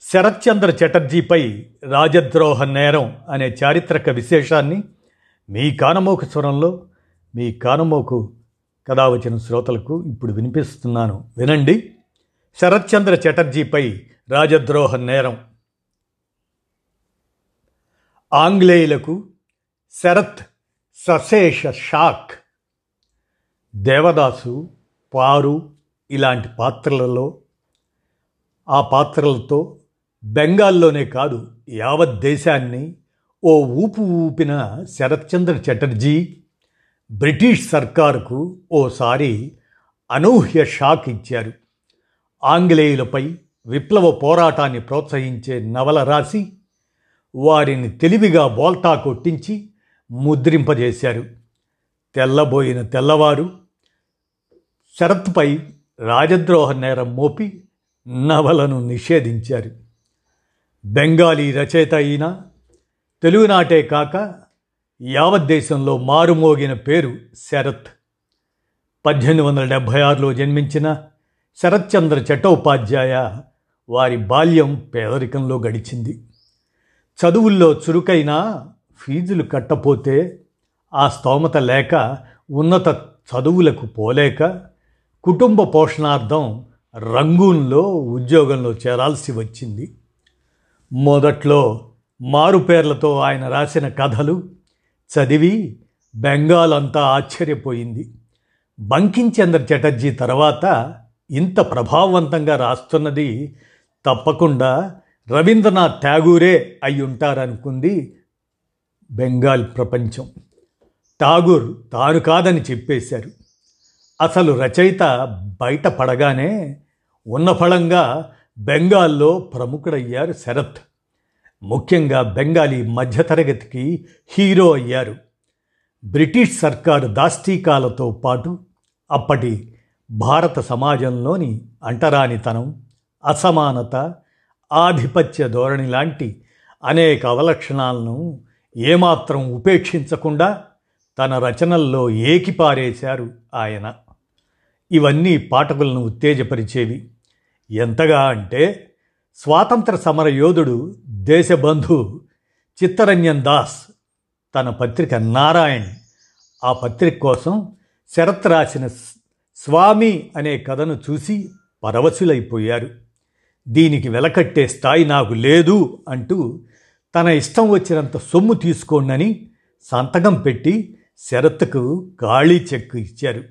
శరత్చంద్ర చటర్జీపై రాజద్రోహ నేరం అనే చారిత్రక విశేషాన్ని మీ కానమోకు స్వరంలో మీ కానమోకు కథావచన వచ్చిన శ్రోతలకు ఇప్పుడు వినిపిస్తున్నాను. వినండి. శరత్చంద్ర చటర్జీపై రాజద్రోహ నేరం. ఆంగ్లేయులకు శరత్ సశేష షాక్. దేవదాసు పారు ఇలాంటి పాత్రలలో ఆ పాత్రలతో బెంగాల్లోనే కాదు యావత్ దేశాన్ని ఓ ఊపు ఊపిన శరత్చంద్ర చటర్జీ బ్రిటిష్ సర్కారుకు ఓసారి అనూహ్య షాక్ ఇచ్చారు. ఆంగ్లేయులపై విప్లవ పోరాటాన్ని ప్రోత్సహించే నవల రాసి వారిని తెలివిగా బోల్తా కొట్టించి ముద్రింపజేశారు. తెల్లబోయిన తెల్లవారు శరత్పై రాజద్రోహ నేరం మోపి నవలను నిషేధించారు. బెంగాలీ రచయిత అయిన తెలుగునాటే కాక యావత్ దేశంలో మారుమోగిన పేరు శరత్. పద్దెనిమిది వందల డెబ్భై ఆరులో జన్మించిన శరత్చంద్ర చట్టోపాధ్యాయ వారి బాల్యం పేదరికంలో గడిచింది. చదువుల్లో చురుకైన ఫీజులు కట్టపోతే ఆ స్తోమత లేక ఉన్నత చదువులకు పోలేక కుటుంబ పోషణార్థం రంగూన్లో ఉద్యోగంలో చేరాల్సి వచ్చింది. మొదట్లో మారుపేర్లతో ఆయన రాసిన కథలు చదివి బెంగాల్ అంతా ఆశ్చర్యపోయింది బంకించంద్ర చటర్జీ తర్వాత ఇంత ప్రభావవంతంగా రాస్తున్నది తప్పకుండా రవీంద్రనాథ్ ఠాగూరే అయి ఉంటారనుకుంది బెంగాల్ ప్రపంచం. ఠాగూర్ తాను కాదని చెప్పేశారు. అసలు రచయిత బయట పడగానే ఉన్న ఫలంగా బెంగాల్లో ప్రముఖుడయ్యారు శరత్. ముఖ్యంగా బెంగాలీ మధ్యతరగతికి హీరో అయ్యారు. బ్రిటిష్ సర్కారు దాస్తీకాలతో పాటు అప్పటి భారత సమాజంలోని అంటరానితనం అసమానత ఆధిపత్య ధోరణి లాంటి అనేక అవలక్షణాలను ఏమాత్రం ఉపేక్షించకుండా తన రచనల్లో ఏకిపారేశారు ఆయన. ఇవన్నీ పాఠకులను ఉత్తేజపరిచేవి. ఎంతగా అంటే స్వాతంత్ర సమర యోధుడు దేశబంధు చిత్తరంజన్ దాస్ తన పత్రిక నారాయణ్. ఆ పత్రిక కోసం శరత్ రాసిన స్వామి అనే కథను చూసి పరవశులైపోయారు. దీనికి వెలకట్టే స్థాయి నాకు లేదు అంటూ తన ఇష్టం వచ్చినంత సొమ్ము తీసుకోండని సంతకం పెట్టి శరత్కు ఖాళీ చెక్కు ఇచ్చారు.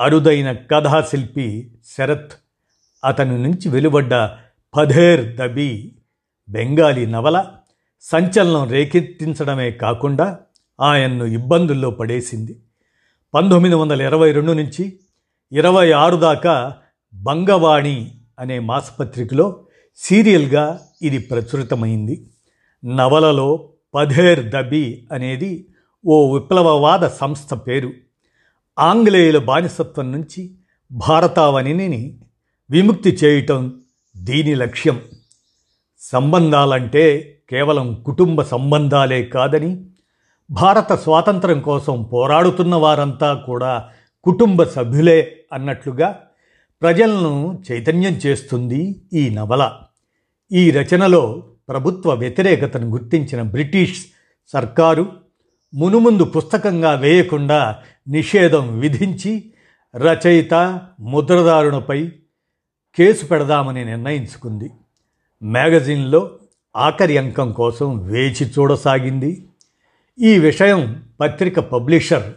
అరుదైన కథాశిల్పి శరత్ అతని నుంచి వెలువడ్డ పధేర్ దబి బెంగాలీ నవల సంచలనం రేకెత్తించడమే కాకుండా ఆయన్ను ఇబ్బందుల్లో పడేసింది. పంతొమ్మిది వందల ఇరవై రెండు నుంచి ఇరవై ఆరు దాకా బంగవాణి అనే మాసపత్రికలో సీరియల్గా ఇది ప్రచురితమైంది. నవలలో పధేర్ దబి అనేది ఓ విప్లవవాద సంస్థ పేరు. ఆంగ్లేయుల బానిసత్వం నుంచి భారతావనిని విముక్తి చేయటం దీని లక్ష్యం. సంబంధాలంటే కేవలం కుటుంబ సంబంధాలే కాదని భారత స్వాతంత్రం కోసం పోరాడుతున్న వారంతా కూడా కుటుంబ సభ్యులే అన్నట్లుగా ప్రజలను చైతన్యం చేస్తుంది ఈ నవల. ఈ రచనలో ప్రభుత్వ వ్యతిరేకతను గుర్తించిన బ్రిటిష్ సర్కారు మునుముందు పుస్తకంగా వేయకుండా నిషేధం విధించి రచయిత ముద్రదారునిపై కేసు పెడదామని నిర్ణయించుకుంది. మ్యాగజైన్లో ఆఖరి అంకం కోసం వేచి చూడసాగింది. ఈ విషయం పత్రిక పబ్లిషర్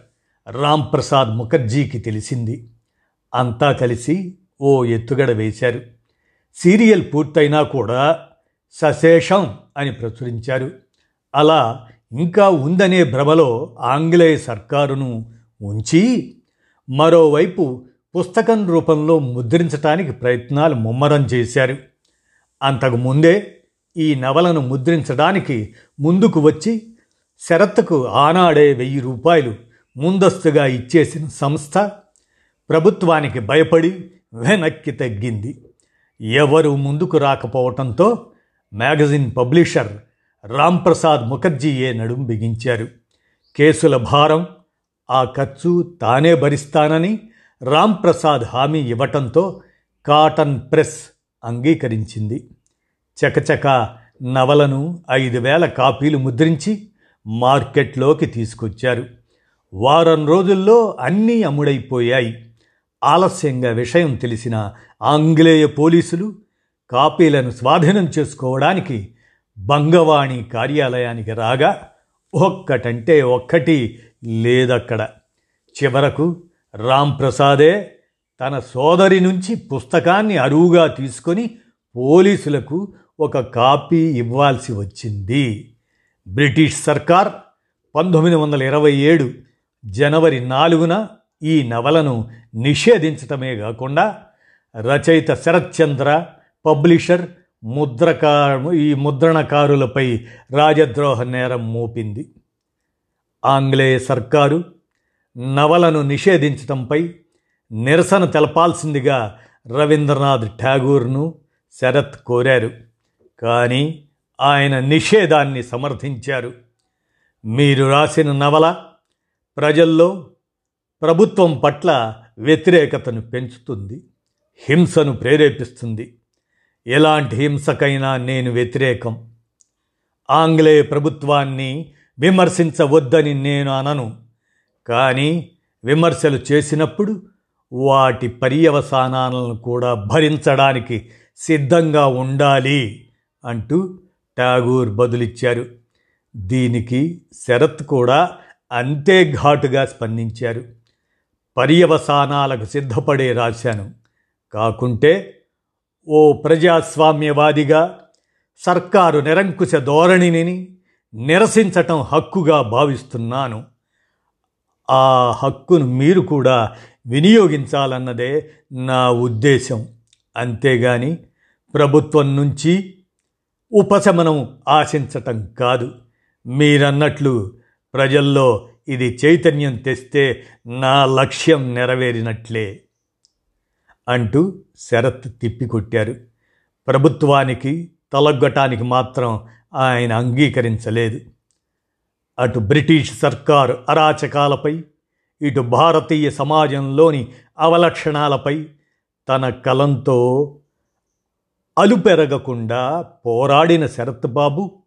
రామ్ ప్రసాద్ ముఖర్జీకి తెలిసింది. అంతా కలిసి ఓ ఎత్తుగడ వేశారు. సీరియల్ పూర్తయినా కూడా సశేషం అని ప్రచురించారు. అలా ఇంకా ఉందనే భ్రమలో ఆంగ్లేయ సర్కారును ఉంచి మరోవైపు పుస్తకం రూపంలో ముద్రించటానికి ప్రయత్నాలు ముమ్మరం చేశారు. అంతకు ముందే ఈ నవలను ముద్రించడానికి ముందుకు వచ్చి శరత్కు ఆనాడే వెయ్యి రూపాయలు ముందస్తుగా ఇచ్చేసిన సంస్థ ప్రభుత్వానికి భయపడి వెనక్కి తగ్గింది. ఎవరు ముందుకు రాకపోవటంతో మ్యాగజిన్ పబ్లిషర్ రాంప్రసాద్ ముఖర్జీయే నడుం బిగించారు. కేసుల భారం ఆ ఖర్చు తానే భరిస్తానని రాంప్రసాద్ హామీ ఇవ్వటంతో కాటన్ ప్రెస్ అంగీకరించింది. చకచక నవలను ఐదు వేల కాపీలు ముద్రించి మార్కెట్లోకి తీసుకొచ్చారు. వారం రోజుల్లో అన్నీ అమ్ముడైపోయాయి. ఆలస్యంగా విషయం తెలిసిన ఆంగ్లేయ పోలీసులు కాపీలను స్వాధీనం చేసుకోవడానికి బంగవాణి కార్యాలయానికి రాగా ఒక్కటంటే ఒక్కటి లేదక్కడ. చివరకు రాంప్రసాదే తన సోదరి నుంచి పుస్తకాన్ని అరువుగా తీసుకొని పోలీసులకు ఒక కాపీ ఇవ్వాల్సి వచ్చింది. బ్రిటిష్ సర్కార్ పంతొమ్మిది వందల ఇరవై ఏడు జనవరి నాలుగున ఈ నవలను నిషేధించటమే కాకుండా రచయిత శరత్చంద్ర పబ్లిషర్ ముద్రకారు ఈ ముద్రణకారులపై రాజద్రోహ నేరం మోపింది. ఆంగ్లేయ సర్కారు నవలను నిషేధించటంపై నిరసన తెలపాల్సిందిగా రవీంద్రనాథ్ ఠాగూర్ను శరత్ కోరారు. కానీ ఆయన నిషేధాన్ని సమర్థించారు. మీరు రాసిన నవల ప్రజల్లో ప్రభుత్వం పట్ల వ్యతిరేకతను పెంచుతుంది హింసను ప్రేరేపిస్తుంది. ఎలాంటి హింసకైనా నేను వ్యతిరేకం. ఆంగ్లేయ ప్రభుత్వాన్ని విమర్శించవద్దని నేను అనను. కానీ విమర్శలు చేసినప్పుడు వాటి పర్యవసానాలను కూడా భరించడానికి సిద్ధంగా ఉండాలి అంటూ ఠాగూర్ బదులిచ్చారు. దీనికి శరత్ కూడా అంతే ఘాటుగా స్పందించారు. పర్యవసానాలకు సిద్ధపడే రాశాను. కాకుంటే ఓ ప్రజాస్వామ్యవాదిగా సర్కారు నిరంకుశ ధోరణిని నిరసించటం హక్కుగా భావిస్తున్నాను. ఆ హక్కును మీరు కూడా వినియోగించాలన్నదే నా ఉద్దేశం. అంతేగాని ప్రభుత్వం నుంచి ఉపశమనం ఆశించటం కాదు. మీరన్నట్లు ప్రజల్లో ఇది చైతన్యం తెస్తే నా లక్ష్యం నెరవేరినట్లే అంటూ శరత్ తిప్పికొట్టారు. ప్రభుత్వానికి తలగ్గటానికి మాత్రం ఆయన అంగీకరించలేదు. అటు బ్రిటిష్ సర్కారు అరాచకాలపై ఇటు భారతీయ సమాజంలోని అవలక్షణాలపై తన కలంతో అలుపెరగకుండా పోరాడిన శరత్ బాబు.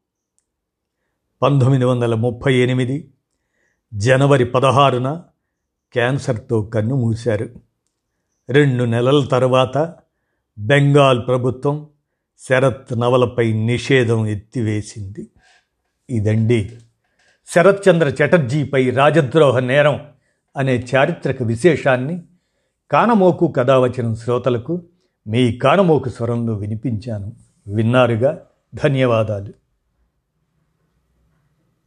పంతొమ్మిది వందల ముప్పై ఎనిమిది జనవరి పదహారున క్యాన్సర్తో కన్ను మూశారు. రెండు నెలల తర్వాత బెంగాల్ ప్రభుత్వం శరత్ నవలపై నిషేధం ఎత్తివేసింది. ఇదండి శరత్చంద్ర చటర్జీపై రాజద్రోహ నేరం అనే చారిత్రక విశేషాన్ని కానమోకు కథావచనం శ్రోతలకు మీ కానమోకు స్వరంలో వినిపించాను. విన్నారుగా? ధన్యవాదాలు.